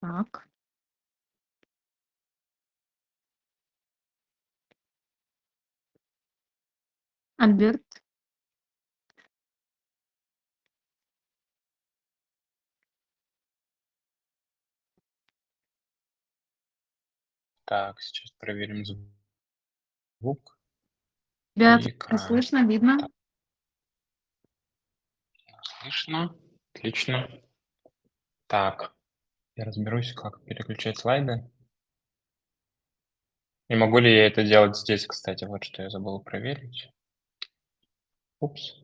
Так. Альберт. Так, сейчас проверим звук. И экран. слышно, видно? Так. Слышно. Отлично. Так, я разберусь, как переключать слайды. И могу ли я это делать здесь, кстати? Вот что я забыл проверить. Упс.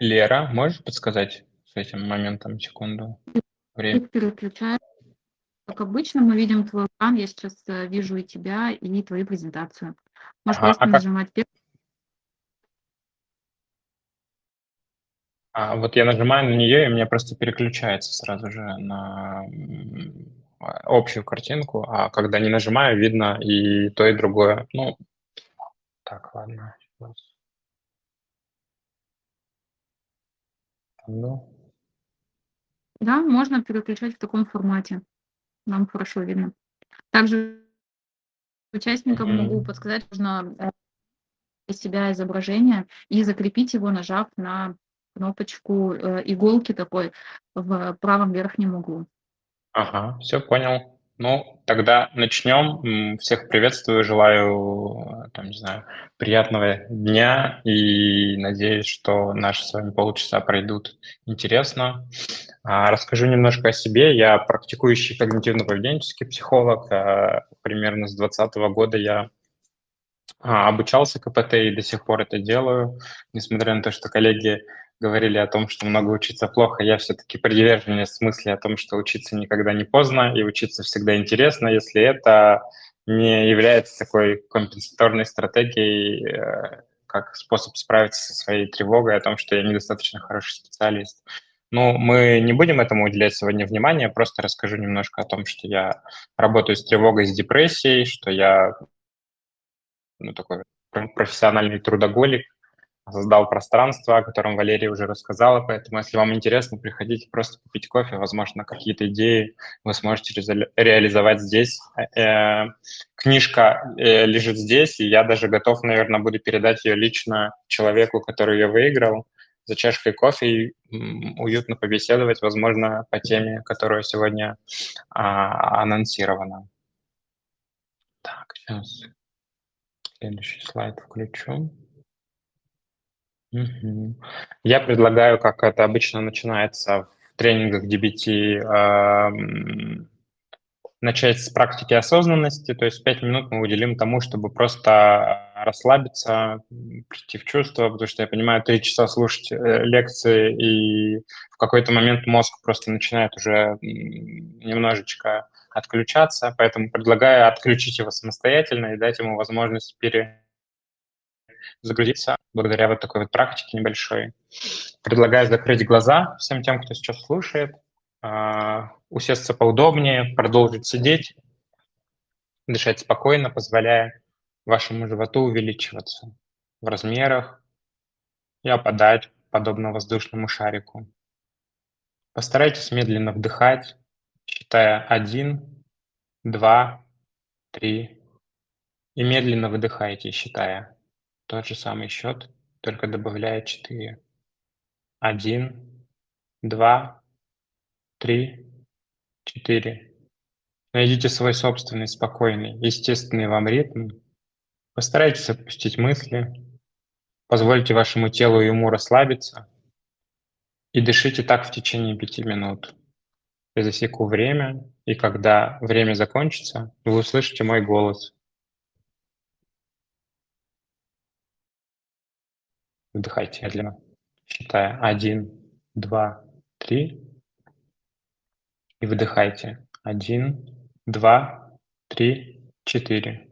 Лера, можешь подсказать с этим моментом секунду? Время. Ты переключаешь. Как обычно, мы видим твой экран. Я сейчас э, вижу и тебя, и твою презентацию. Можешь Ага, просто а как- нажимать А вот я нажимаю на нее, и у меня просто переключается сразу же на общую картинку, а когда не нажимаю, видно и то, и другое. Ну, так, ладно. Ну, Да, можно переключать в таком формате. Нам хорошо видно. Также участникам Мгм. могу подсказать, можно э, для себя изображение и закрепить его, нажав на кнопочку э, иголки такой в правом верхнем углу. ага, все понял. Ну, тогда начнем. Всех приветствую, желаю, там, не знаю, приятного дня и надеюсь, что наши с вами полчаса пройдут интересно. А, Расскажу немножко о себе. Я практикующий когнитивно-поведенческий психолог. А, Примерно с 2020 года я обучался КПТ и до сих пор это делаю. Несмотря на то, что коллеги говорили о том, что много учиться плохо, я все-таки приверженец мысли о том, что учиться никогда не поздно и учиться всегда интересно, если это не является такой компенсаторной стратегией, э, как способ справиться со своей тревогой о том, что я недостаточно хороший специалист. Ну, мы не будем этому уделять сегодня внимания, просто расскажу немножко о том, что я работаю с тревогой, с депрессией, что я ну, такой про- профессиональный трудоголик, создал пространство, о котором Валерия уже рассказала, поэтому если вам интересно, приходите просто попить кофе, возможно, какие-то идеи вы сможете резали- реализовать здесь. Э, Книжка э, лежит здесь, и я даже готов, наверное, буду передать ее лично человеку, который ее выиграл, за чашкой кофе и уютно побеседовать, возможно, по теме, которая сегодня а, анонсирована. Так, сейчас следующий слайд включу. Мгм. Я предлагаю, как это обычно начинается в тренингах DBT, ам, начать с практики осознанности, то есть 5 минут мы уделим тому, чтобы просто расслабиться, прийти в чувство, потому что я понимаю, 3 часа слушать э, лекции, и в какой-то момент мозг просто начинает уже немножечко отключаться, поэтому предлагаю отключить его самостоятельно и дать ему возможность пере загрузиться благодаря вот такой вот практике небольшой. Предлагаю закрыть глаза всем тем, кто сейчас слушает, а, усесться поудобнее, продолжить сидеть, дышать спокойно, позволяя вашему животу увеличиваться в размерах и опадать, подобно воздушному шарику. Постарайтесь медленно вдыхать, считая один, два, три, и медленно выдыхайте, считая тот же самый счет, только добавляя 4. Один, два, три, четыре. Найдите свой собственный, спокойный, естественный вам ритм. Постарайтесь отпустить мысли, позвольте вашему телу и уму расслабиться и дышите так в течение пяти минут. Я засеку время, и когда время закончится, вы услышите мой голос. Вдыхайте медленно, считая один, два, три, и выдыхайте один, два, три, четыре.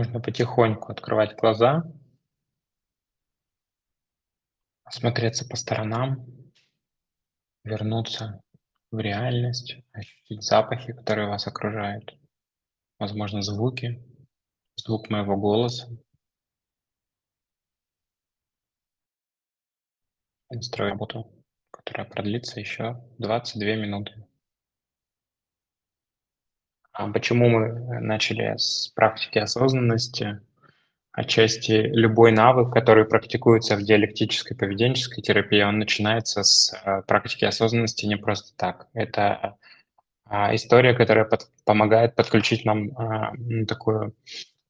Можно потихоньку открывать глаза, осмотреться по сторонам, вернуться в реальность, ощутить запахи, которые вас окружают, возможно, звуки, звук моего голоса. Настрою работу, которая продлится еще 22 минуты. А почему мы начали с практики осознанности? Отчасти любой навык, который практикуется в диалектической поведенческой терапии, он начинается с э, практики осознанности не просто так. Это а, история, которая под, помогает подключить нам а, такое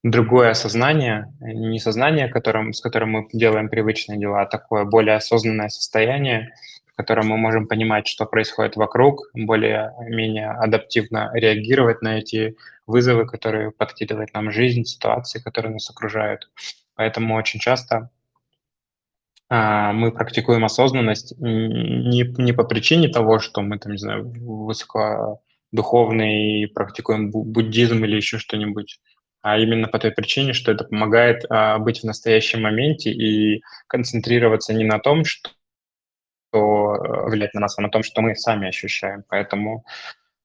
другое осознание, не сознание, которым, с которым мы делаем привычные дела, а такое более осознанное состояние, котором мы можем понимать, что происходит вокруг, более-менее адаптивно реагировать на эти вызовы, которые подкидывает нам жизнь, ситуации, которые нас окружают. Поэтому очень часто а, мы практикуем осознанность не, не по причине того, что мы там, не знаю, высокодуховный, практикуем буддизм или еще что-нибудь, а именно по той причине, что это помогает а, быть в настоящем моменте и концентрироваться не на том, что влияет на нас, а на том, что мы сами ощущаем. Поэтому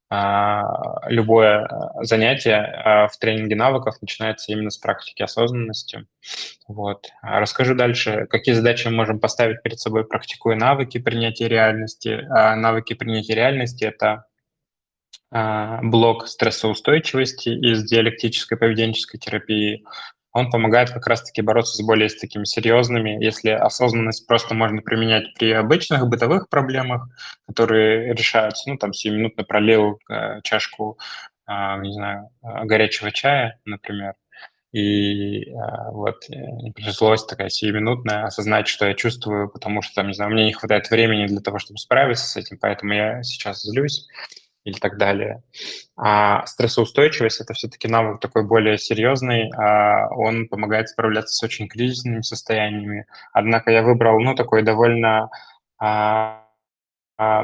а, любое а, занятие а, в тренинге навыков начинается именно с практики осознанности. Вот. Расскажу дальше, какие задачи мы можем поставить перед собой, практикуя навыки принятия реальности. Навыки принятия реальности – это блок стрессоустойчивости из диалектической поведенческой терапии – он помогает как раз-таки бороться с более с такими серьезными, если осознанность просто можно применять при обычных бытовых проблемах, которые решаются, ну, там, сиюминутно пролил э, чашку, э, не знаю, горячего чая, например, и э, вот э, злость такая сиюминутная, осознать, что я чувствую, потому что, там, не знаю, мне не хватает времени для того, чтобы справиться с этим, поэтому я сейчас злюсь или так далее. А стрессоустойчивость – это все-таки навык такой более серьезный, а он помогает справляться с очень кризисными состояниями. Однако я выбрал, ну, такой довольно а, а,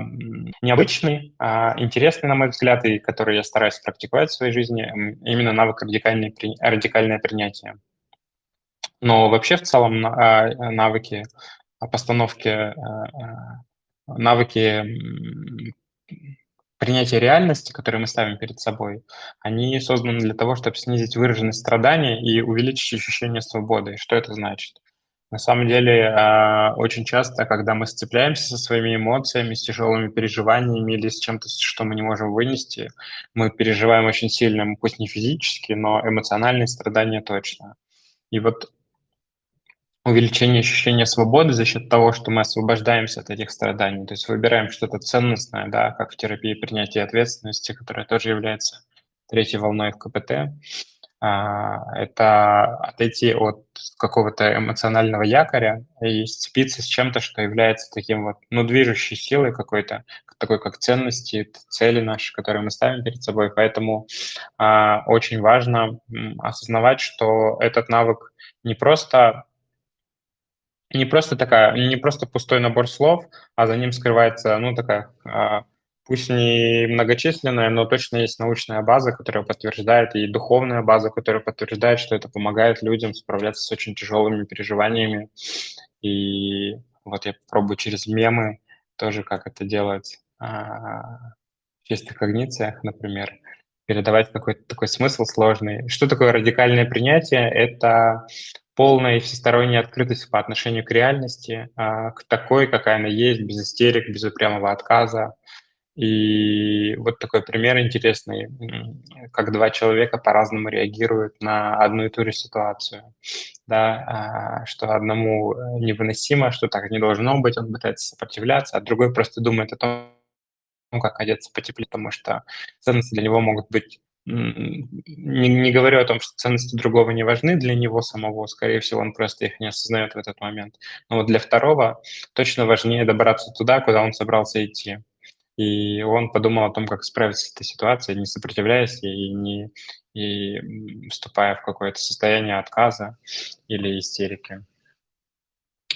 необычный, а, интересный, на мой взгляд, и который я стараюсь практиковать в своей жизни, именно навык радикальное, радикальное принятие. Но вообще в целом а, навыки постановки, а, а, навыки принятия реальности, которые мы ставим перед собой, они созданы для того, чтобы снизить выраженность страдания и увеличить ощущение свободы. Что это значит? На самом деле, а, очень часто, когда мы сцепляемся со своими эмоциями, с тяжелыми переживаниями или с чем-то, что мы не можем вынести, мы переживаем очень сильно, пусть не физически, но эмоциональные страдания точно. И вот увеличение ощущения свободы за счет того, что мы освобождаемся от этих страданий, то есть выбираем что-то ценностное, да, как в терапии принятия ответственности, которая тоже является третьей волной в КПТ. А, это отойти от какого-то эмоционального якоря и сцепиться с чем-то, что является таким вот, ну, движущей силой какой-то, такой как ценности, цели наши, которые мы ставим перед собой. Поэтому а, очень важно осознавать, что этот навык не просто не просто такая, не просто пустой набор слов, а за ним скрывается, ну, такая, а, пусть не многочисленная, но точно есть научная база, которая подтверждает, и духовная база, которая подтверждает, что это помогает людям справляться с очень тяжелыми переживаниями. И вот я попробую через мемы тоже, как это делать а, в чистых когнициях, например, передавать какой-то такой смысл сложный. Что такое радикальное принятие? Это полная и всесторонняя открытость по отношению к реальности, а, к такой, какая она есть, без истерик, без упрямого отказа. И вот такой пример интересный, как два человека по-разному реагируют на одну и ту же ситуацию. Да, а, что одному э, невыносимо, что так не должно быть, он пытается сопротивляться, а другой просто думает о том, как одеться потеплее, потому что ценности для него могут быть не, не говорю о том, что ценности другого не важны для него самого, скорее всего, он просто их не осознает в этот момент. Но вот для второго точно важнее добраться туда, куда он собрался идти. И он подумал о том, как справиться с этой ситуацией, не сопротивляясь и не и вступая в какое-то состояние отказа или истерики.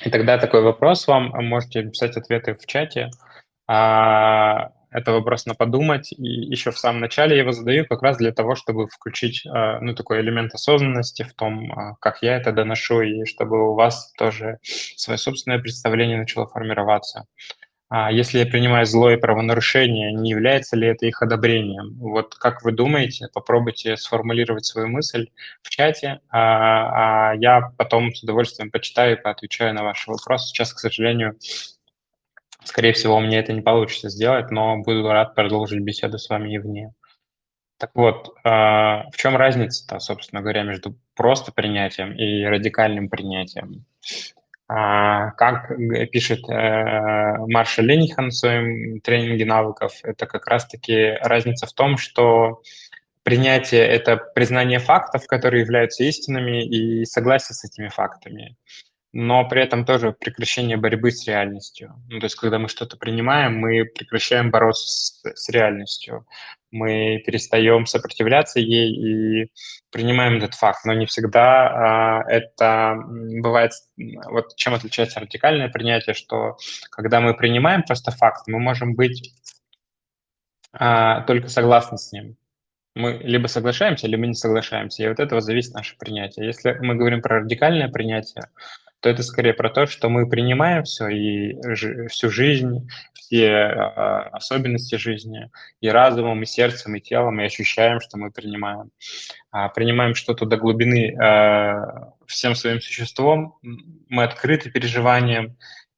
И тогда такой вопрос вам, можете писать ответы в чате. А, это вопрос на подумать, и еще в самом начале я его задаю как раз для того, чтобы включить, а, ну, такой элемент осознанности в том, а, как я это доношу, и чтобы у вас тоже свое собственное представление начало формироваться. А если я принимаю зло и правонарушение, не является ли это их одобрением? Вот как вы думаете, попробуйте сформулировать свою мысль в чате, а, я потом с удовольствием почитаю и поотвечаю на ваши вопросы. Сейчас, к сожалению, скорее всего, у меня это не получится сделать, но буду рад продолжить беседу с вами и вне. Так вот, а, в чем разница-то, собственно говоря, между просто принятием и радикальным принятием? А, как пишет э, Маршал Ленихан в своем тренинге навыков, это как раз-таки разница в том, что принятие – это признание фактов, которые являются истинными, и согласие с этими фактами но при этом тоже прекращение борьбы с реальностью. Ну, то есть, когда мы что-то принимаем, мы прекращаем бороться с, с реальностью. Мы перестаем сопротивляться ей и принимаем этот факт. Но не всегда а, это бывает... Вот чем отличается радикальное принятие, что когда мы принимаем просто факт, мы можем быть а, только согласны с ним. Мы либо соглашаемся, либо не соглашаемся. И от этого зависит наше принятие. Если мы говорим про радикальное принятие, то это скорее про то, что мы принимаем все и всю жизнь, все э, особенности жизни, и разумом, и сердцем, и телом, и ощущаем, что мы принимаем. А принимаем что-то до глубины э, всем своим существом, мы открыты переживаниям,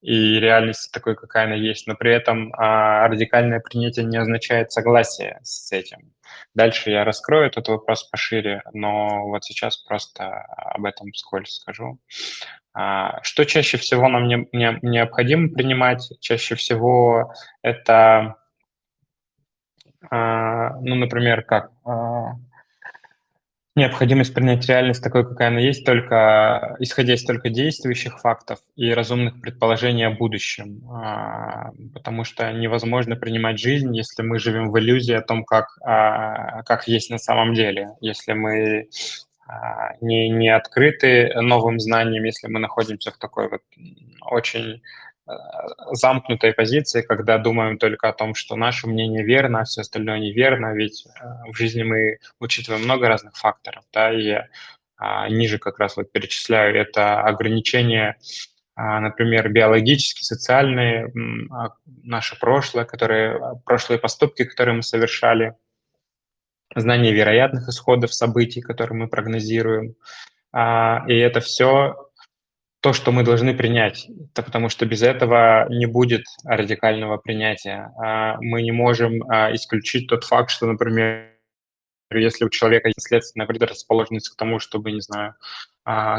и реальность такой, какая она есть, но при этом а, радикальное принятие не означает согласие с этим. Дальше я раскрою этот вопрос пошире, но вот сейчас просто об этом вскользь скажу. А, что чаще всего нам не, не, необходимо принимать? Чаще всего это, а, ну, например, как а, необходимость принять реальность такой, какая она есть, только исходя из только действующих фактов и разумных предположений о будущем. Потому что невозможно принимать жизнь, если мы живем в иллюзии о том, как, как есть на самом деле. Если мы а, не, не открыты новым знаниям, если мы находимся в такой вот очень замкнутой позиции, когда думаем только о том, что наше мнение верно, а все остальное неверно, ведь э, в жизни мы учитываем много разных факторов, да, и а, ниже как раз вот перечисляю, это ограничения, а, например, биологические, социальные, а, наше прошлое, которые, прошлые поступки, которые мы совершали – знание вероятных исходов событий, которые мы прогнозируем. А, и это все то, что мы должны принять, это потому что без этого не будет радикального принятия. А, мы не можем а, исключить тот факт, что, например, если у человека есть следственная предрасположенность к тому, чтобы, не знаю,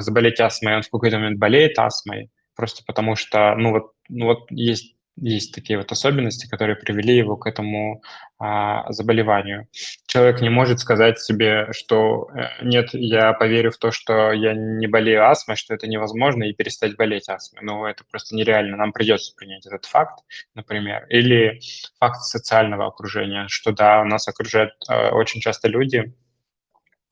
заболеть астмой, он в какой-то момент болеет астмой, просто потому что, ну вот, ну вот есть есть такие вот особенности, которые привели его к этому а, заболеванию. Человек не может сказать себе, что э, нет, я поверю в то, что я не болею астмой, что это невозможно, и перестать болеть астмой. Но это просто нереально. Нам придется принять этот факт, например. Или факт социального окружения, что да, нас окружают э, очень часто люди,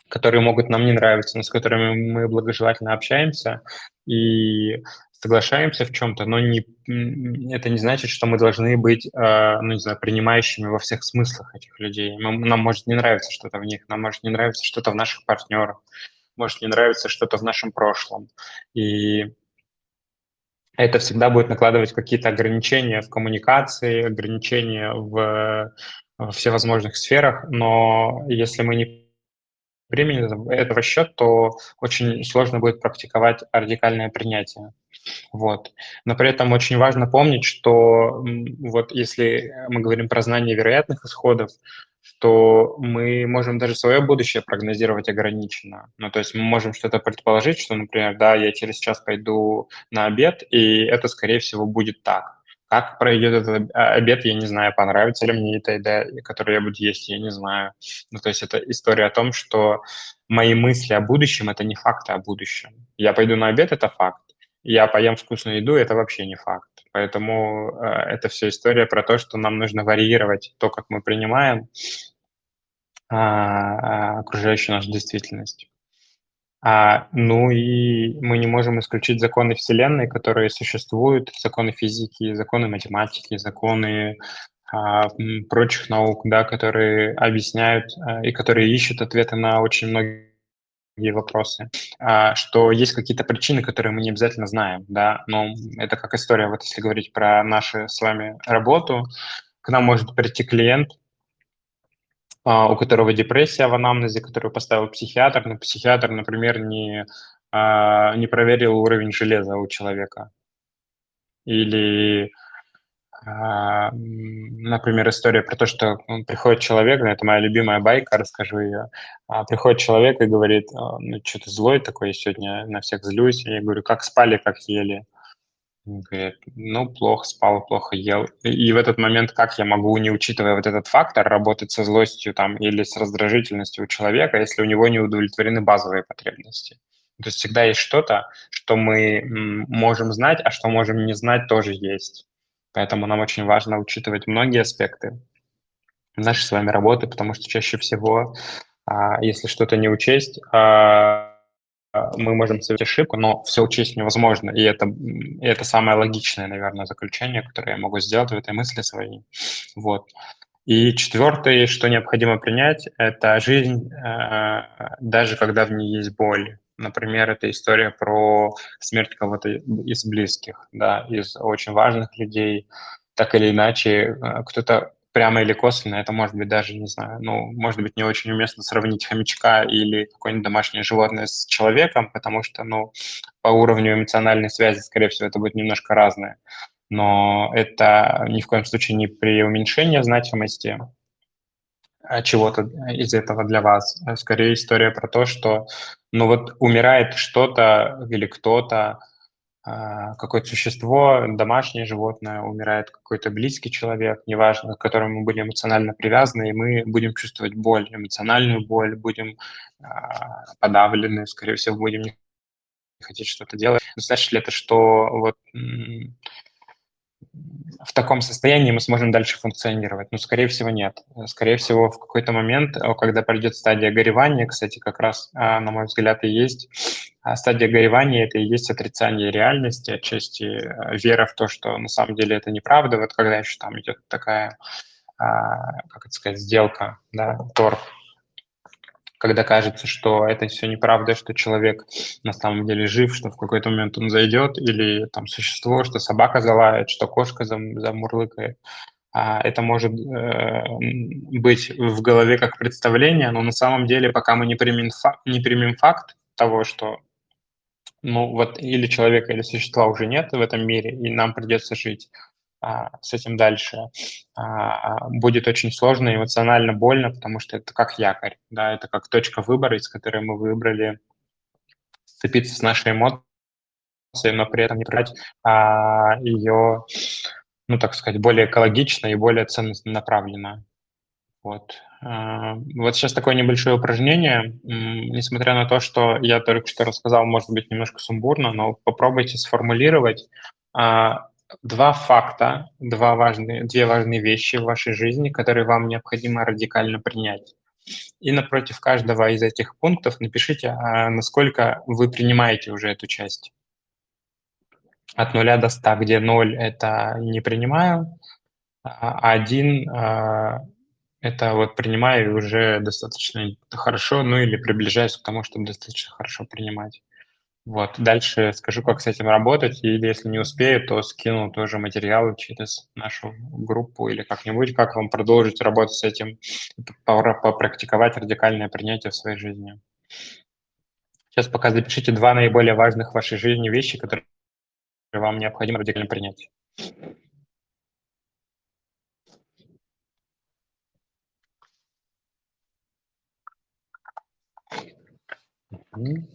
которые могут нам не нравиться, но с которыми мы благожелательно общаемся, и соглашаемся в чем-то, но не, это не значит, что мы должны быть, э, ну, не знаю, принимающими во всех смыслах этих людей. Мы, нам может не нравиться что-то в них, нам может не нравиться что-то в наших партнерах, может не нравиться что-то в нашем прошлом. И это всегда будет накладывать какие-то ограничения в коммуникации, ограничения в, в всевозможных сферах, но если мы не примем это в расчет, то очень сложно будет практиковать радикальное принятие. Вот. Но при этом очень важно помнить, что вот если мы говорим про знание вероятных исходов, что мы можем даже свое будущее прогнозировать ограниченно. Ну, то есть мы можем что-то предположить, что, например, да, я через час пойду на обед, и это, скорее всего, будет так. Как пройдет этот обед, я не знаю, понравится ли мне эта еда, которую я буду есть, я не знаю. Ну, то есть это история о том, что мои мысли о будущем – это не факты о будущем. Я пойду на обед – это факт я поем вкусную еду, это вообще не факт. Поэтому э, это все история про то, что нам нужно варьировать то, как мы принимаем а, окружающую нашу действительность. А, ну и мы не можем исключить законы Вселенной, которые существуют, законы физики, законы математики, законы а, прочих наук, да, которые объясняют а, и которые ищут ответы на очень многие вопросы, а, что есть какие-то причины, которые мы не обязательно знаем, да, но это как история, вот если говорить про нашу с вами работу, к нам может прийти клиент, у которого депрессия в анамнезе, которую поставил психиатр, но психиатр, например, не, не проверил уровень железа у человека. Или а, например, история про то, что приходит человек, это моя любимая байка, расскажу ее. А, приходит человек и говорит, «А, ну, что ты злой такой, сегодня на всех злюсь. Я говорю, как спали, как ели? Говорит, ну, плохо спал, плохо ел. И в этот момент как я могу, не учитывая вот этот фактор, работать со злостью там или с раздражительностью у человека, если у него не удовлетворены базовые потребности? То есть всегда есть что-то, что мы можем знать, а что можем не знать, тоже есть. Поэтому нам очень важно учитывать многие аспекты нашей с вами работы, потому что чаще всего, а, если что-то не учесть, а, мы можем совершить ошибку, но все учесть невозможно. И это, и это самое логичное, наверное, заключение, которое я могу сделать в этой мысли своей. Вот. И четвертое, что необходимо принять, это жизнь, а, даже когда в ней есть боль. Например, это история про смерть кого-то из близких, да, из очень важных людей. Так или иначе, э, кто-то прямо или косвенно, это может быть даже, не знаю, ну, может быть, не очень уместно сравнить хомячка или какое-нибудь домашнее животное с человеком, потому что, ну, по уровню эмоциональной связи, скорее всего, это будет немножко разное. Но это ни в коем случае не при уменьшении значимости а, чего-то из этого для вас. А скорее история про то, что ну вот умирает что-то или кто-то, а, какое-то существо, домашнее животное, умирает какой-то близкий человек, неважно, к которому мы были эмоционально привязаны, и мы будем чувствовать боль, эмоциональную боль, будем подавлены, скорее всего, будем не хотеть что-то делать. Значит ли это, что вот в таком состоянии мы сможем дальше функционировать? Ну, скорее всего, нет. Скорее всего, в какой-то момент, э, когда пройдет стадия горевания, кстати, как раз, а, на мой взгляд, и есть а, стадия горевания, это и есть отрицание реальности, отчасти э, вера в то, что на самом деле это неправда. Вот когда еще там идет такая, а, как это сказать, сделка, да, торг, когда кажется, что это все неправда, что человек на самом деле жив, что в какой-то момент он зайдет, или там существо, что собака залает, что кошка зам, замурлыкает. А это может э, быть в голове как представление, но на самом деле, пока мы не примем, факт, не примем факт того, что ну вот или человека, или существа уже нет в этом мире, и нам придется жить, с этим дальше, а, будет очень сложно, эмоционально больно, потому что это как якорь, да, это как точка выбора, из которой мы выбрали сцепиться с нашей эмоцией, но при этом не брать а, ее, ну, так сказать, более экологично и более ценностно направленно. Вот. Вот сейчас такое небольшое упражнение. Несмотря на то, что я только что рассказал, может быть, немножко сумбурно, но попробуйте сформулировать два факта, два важные, две важные вещи в вашей жизни, которые вам необходимо радикально принять. И напротив каждого из этих пунктов напишите, а насколько вы принимаете уже эту часть. От нуля до ста, где ноль – это не принимаю, а один а, – это вот принимаю уже достаточно хорошо, ну или приближаюсь к тому, чтобы достаточно хорошо принимать. Вот, дальше скажу, как с этим работать, или если не успею, то скину тоже материалы через нашу группу или как-нибудь, как вам продолжить работать с этим, попрактиковать радикальное принятие в своей жизни. Сейчас пока запишите два наиболее важных в вашей жизни вещи, которые вам необходимо радикально принять.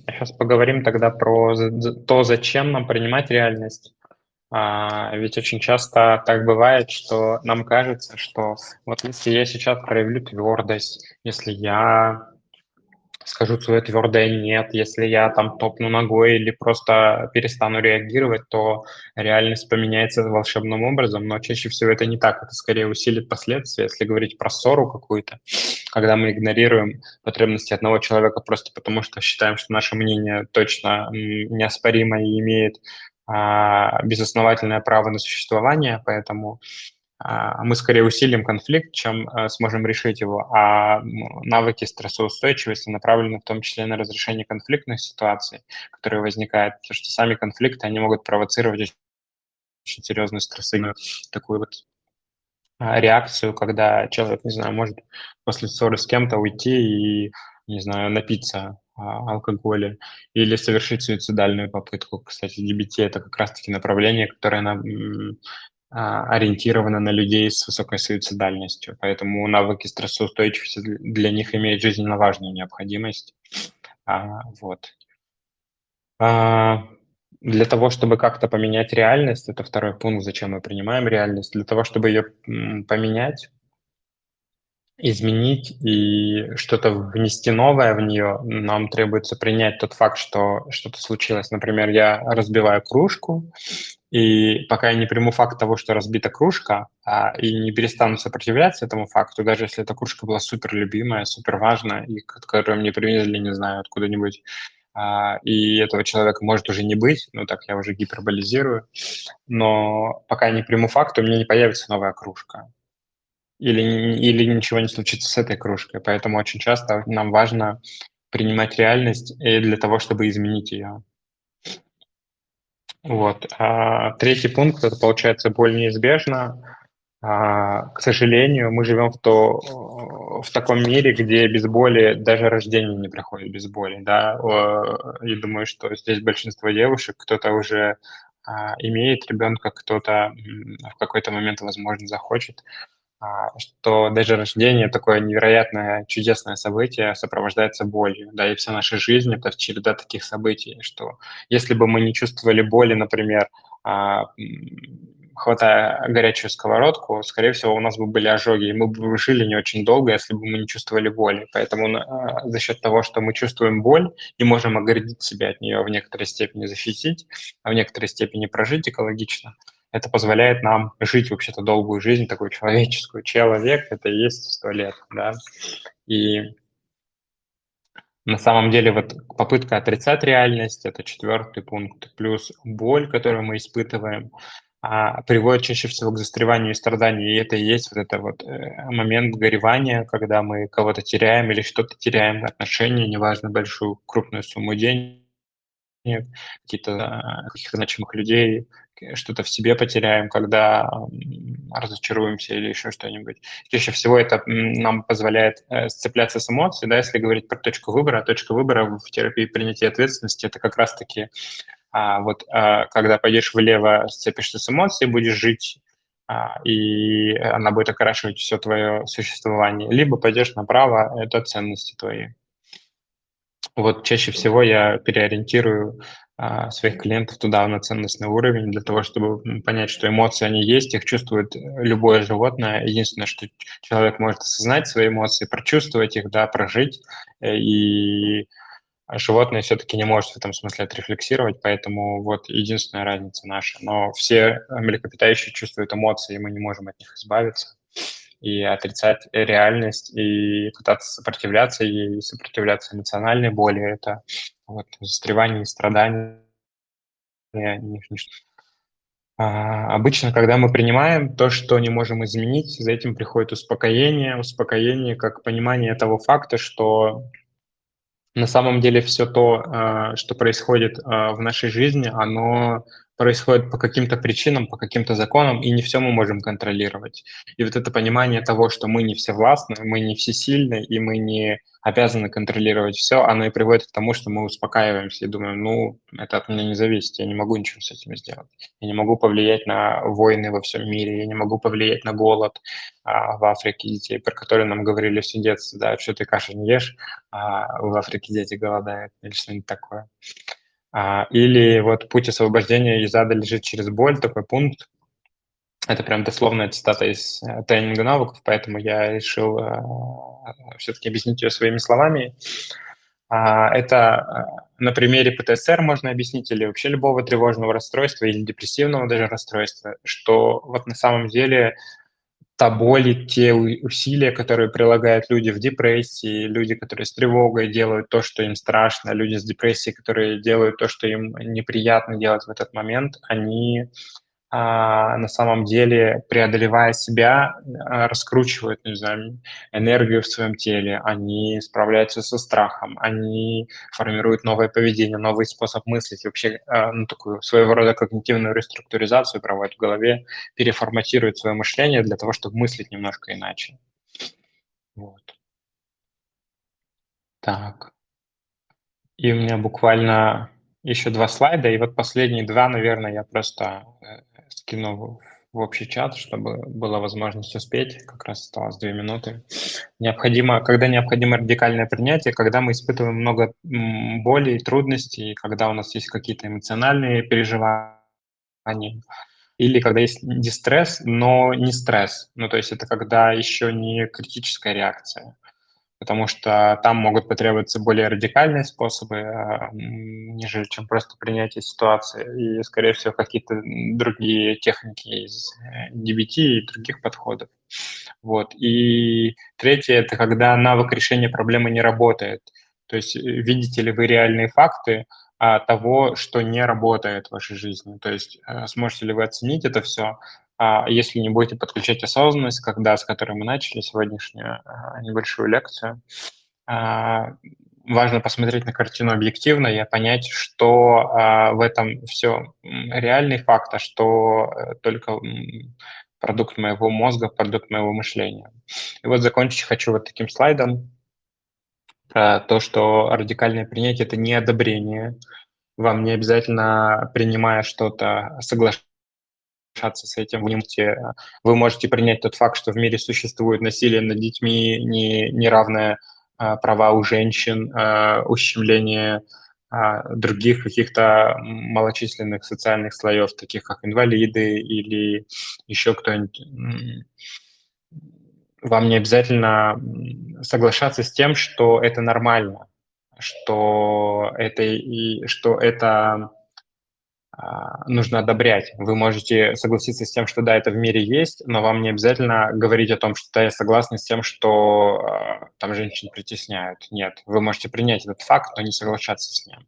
Сейчас поговорим тогда про то, зачем нам принимать реальность. А, ведь очень часто так бывает, что нам кажется, что вот если я сейчас проявлю твердость, если я скажу свое твердое «нет», если я там топну ногой или просто перестану реагировать, то реальность поменяется волшебным образом, но чаще всего это не так, это скорее усилит последствия, если говорить про ссору какую-то, когда мы игнорируем потребности одного человека просто потому, что считаем, что наше мнение точно неоспоримо и имеет а, безосновательное право на существование, поэтому а, мы скорее усилим конфликт, чем а, сможем решить его, а навыки стрессоустойчивости направлены в том числе на разрешение конфликтных ситуаций, которые возникают, потому что сами конфликты, они могут провоцировать очень серьезную стрессовую такую вот реакцию, когда человек, не знаю, может после ссоры с кем-то уйти и, не знаю, напиться алкоголя или совершить суицидальную попытку. Кстати, DBT – это как раз-таки направление, которое нам а, ориентировано на людей с высокой суицидальностью, поэтому навыки стрессоустойчивости для них имеют жизненно важную необходимость. А, вот. А, для того, чтобы как-то поменять реальность, это второй пункт, зачем мы принимаем реальность, для того, чтобы ее поменять, изменить и что-то внести новое в нее, нам требуется принять тот факт, что что-то случилось. Например, я разбиваю кружку, и пока я не приму факт того, что разбита кружка, а, и не перестану сопротивляться этому факту, даже если эта кружка была супер любимая, супер важная, и которую мне привезли, не знаю, откуда-нибудь, а, и этого человека может уже не быть, ну так я уже гиперболизирую, но пока я не приму факт, у меня не появится новая кружка. Или, или ничего не случится с этой кружкой. Поэтому очень часто нам важно принимать реальность и для того, чтобы изменить ее. Вот. А третий пункт – это, получается, боль неизбежна. А, к сожалению, мы живем в, то, в таком мире, где без боли даже рождение не проходит без боли. Да? Я думаю, что здесь большинство девушек, кто-то уже а, имеет ребенка, кто-то в какой-то момент, возможно, захочет. А, что даже рождение такое невероятное, чудесное событие сопровождается болью, да, и вся наша жизнь – это череда таких событий, что если бы мы не чувствовали боли, например, а, хватая горячую сковородку, скорее всего, у нас бы были ожоги, и мы бы жили не очень долго, если бы мы не чувствовали боли. Поэтому а, за счет того, что мы чувствуем боль и можем оградить себя от нее в некоторой степени, защитить, а в некоторой степени прожить экологично – это позволяет нам жить вообще-то долгую жизнь, такую человеческую. Человек – это и есть сто лет, да. И на самом деле вот попытка отрицать реальность – это четвертый пункт, плюс боль, которую мы испытываем, а, приводит чаще всего к застреванию и страданию. И это и есть вот это вот э, момент горевания, когда мы кого-то теряем или что-то теряем, отношения, неважно, большую, крупную сумму денег, какие-то каких-то значимых людей, что-то в себе потеряем, когда разочаруемся или еще что-нибудь. Чаще всего это нам позволяет э, сцепляться с эмоцией, да, если говорить про точку выбора. Точка выбора в терапии принятия ответственности – это как раз-таки а, вот а, когда пойдешь влево, сцепишься с эмоцией, будешь жить а, и она будет окрашивать все твое существование. Либо пойдешь направо, это ценности твои. Вот чаще всего я переориентирую а, своих клиентов туда на ценностный уровень для того, чтобы понять, что эмоции, они есть, их чувствует любое животное. Единственное, что человек может осознать свои эмоции, прочувствовать их, да, прожить, э, и животное все-таки не может в этом смысле отрефлексировать, поэтому вот единственная разница наша. Но все млекопитающие чувствуют эмоции, и мы не можем от них избавиться и отрицать реальность, и пытаться сопротивляться ей, и сопротивляться эмоциональной боли. Это вот, застревание и страдания. А, обычно, когда мы принимаем то, что не можем изменить, за этим приходит успокоение. Успокоение как понимание того факта, что на самом деле все то, а, что происходит а, в нашей жизни, оно происходит по каким-то причинам, по каким-то законам, и не все мы можем контролировать. И вот это понимание того, что мы не все властны, мы не всесильны, и мы не обязаны контролировать все, оно и приводит к тому, что мы успокаиваемся и думаем, ну, это от меня не зависит, я не могу ничего с этим сделать. Я не могу повлиять на войны во всем мире, я не могу повлиять на голод а, в Африке детей, про которые нам говорили все детство, да, что ты каши не ешь, а в Африке дети голодают или что-нибудь такое. А, или вот путь освобождения из ада лежит через боль, такой пункт. Это прям дословная цитата из э, тренинга навыков, поэтому я решил э, все-таки объяснить ее своими словами. А, это э, на примере ПТСР можно объяснить, или вообще любого тревожного расстройства, или депрессивного даже расстройства, что вот на самом деле та боль и те усилия, которые прилагают люди в депрессии, люди, которые с тревогой делают то, что им страшно, люди с депрессией, которые делают то, что им неприятно делать в этот момент, они на самом деле, преодолевая себя, а, раскручивают, не знаю, энергию в своем теле, они справляются со страхом, они формируют новое поведение, новый способ мыслить, вообще, а, ну, такую своего рода когнитивную реструктуризацию проводят в голове, переформатируют свое мышление для того, чтобы мыслить немножко иначе. Вот. Так. И у меня буквально еще два слайда, и вот последние два, наверное, я просто э, скину в общий чат, чтобы была возможность успеть, как раз осталось две минуты. Необходимо, когда необходимо радикальное принятие, когда мы испытываем много боли и трудностей, когда у нас есть какие-то эмоциональные переживания, или когда есть дистресс, но не стресс. Ну, то есть это когда еще не критическая реакция потому что там могут потребоваться более радикальные способы, а, нежели чем просто принятие ситуации, и, скорее всего, какие-то другие техники из DBT э, и других подходов. Вот. И третье – это когда навык решения проблемы не работает. То есть э, видите ли вы реальные факты а, того, что не работает в вашей жизни. То есть э, сможете ли вы оценить это все, если не будете подключать осознанность, когда, с которой мы начали сегодняшнюю а, небольшую лекцию, а, важно посмотреть на картину объективно и понять, что в этом все реальный факт, а что э, только продукт моего мозга, продукт моего мышления. И вот закончить хочу вот таким слайдом про то, что радикальное принятие – это не одобрение. Вам не обязательно, принимая что-то, соглашаться соглашаться с этим. Вы, можете, вы можете принять тот факт, что в мире существует насилие над детьми, не, неравное а, права у женщин, а, ущемление других каких-то малочисленных социальных слоев, таких как инвалиды или еще кто-нибудь. Вам не обязательно соглашаться с тем, что это нормально, что это, и, что это нужно одобрять. Вы можете согласиться с тем, что да, это в мире есть, но вам не обязательно говорить о том, что да, я согласна с тем, что э, там женщин притесняют. Нет, вы можете принять этот факт, но не соглашаться с ним.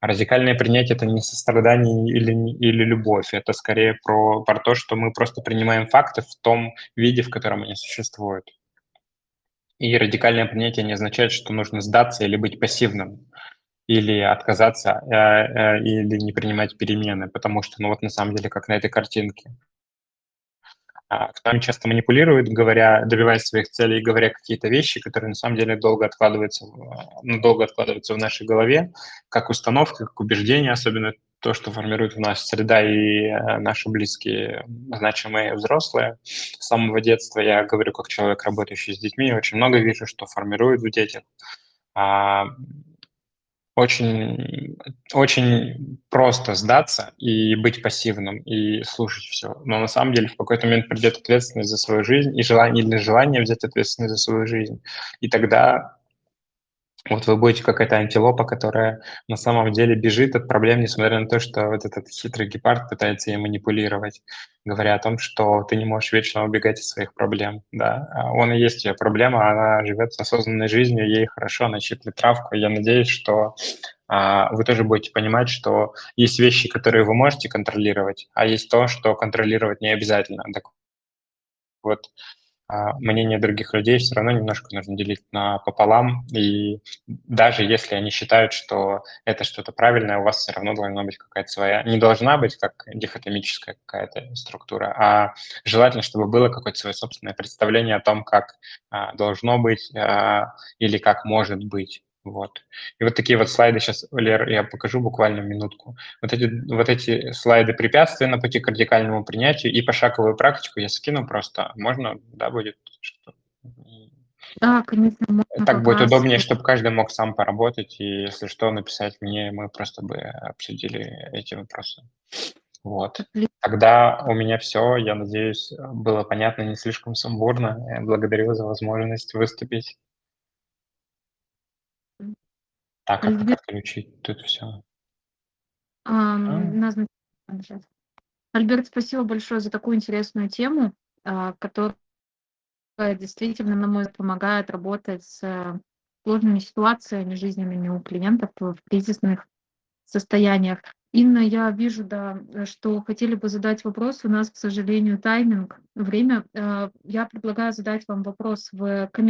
Радикальное принятие – это не сострадание или, или любовь, это скорее про, про то, что мы просто принимаем факты в том виде, в котором они существуют. И радикальное принятие не означает, что нужно сдаться или быть пассивным или отказаться, э, э, или не принимать перемены, потому что, ну вот на самом деле, как на этой картинке. А, Кто часто манипулирует, говоря, добиваясь своих целей, говоря какие-то вещи, которые на самом деле долго откладываются, ну, долго откладываются в нашей голове, как установка, как убеждение, особенно то, что формирует в нас среда и э, наши близкие, значимые взрослые. С самого детства я говорю, как человек, работающий с детьми, очень много вижу, что формирует в детях а, очень, очень просто сдаться и быть пассивным, и слушать все. Но на самом деле в какой-то момент придет ответственность за свою жизнь и желание или желание взять ответственность за свою жизнь. И тогда вот вы будете какая-то антилопа, которая на самом деле бежит от проблем, несмотря на то, что вот этот хитрый гепард пытается ей манипулировать, говоря о том, что ты не можешь вечно убегать от своих проблем. Да, а он и есть ее проблема, она живет с осознанной жизнью, ей хорошо, она щиплет травку. Я надеюсь, что а, вы тоже будете понимать, что есть вещи, которые вы можете контролировать, а есть то, что контролировать не обязательно. Так вот, мнение других людей все равно немножко нужно делить на пополам, и даже если они считают, что это что-то правильное, у вас все равно должна быть какая-то своя, не должна быть как дихотомическая какая-то структура, а желательно, чтобы было какое-то свое собственное представление о том, как а, должно быть а, или как может быть. Вот. И вот такие вот слайды сейчас, Лер, я покажу буквально минутку. Вот эти, вот эти слайды препятствия на пути к радикальному принятию и пошаговую практику я скину просто. Можно, да, будет? Да, конечно, можно Так будет удобнее, чтобы каждый мог сам поработать, и если что, написать мне, мы просто бы обсудили эти вопросы. Вот. Тогда у меня все. Я надеюсь, было понятно, не слишком сумбурно. Благодарю за возможность выступить. Так, а как отключить тут все? А, Альберт, спасибо большое за такую интересную тему, а, которая действительно, на мой взгляд, помогает работать с э, сложными ситуациями жизненными у клиентов в кризисных состояниях. Инна, я вижу, да, что хотели бы задать вопрос. У нас, к сожалению, тайминг, время. Э, я предлагаю задать вам вопрос в коммен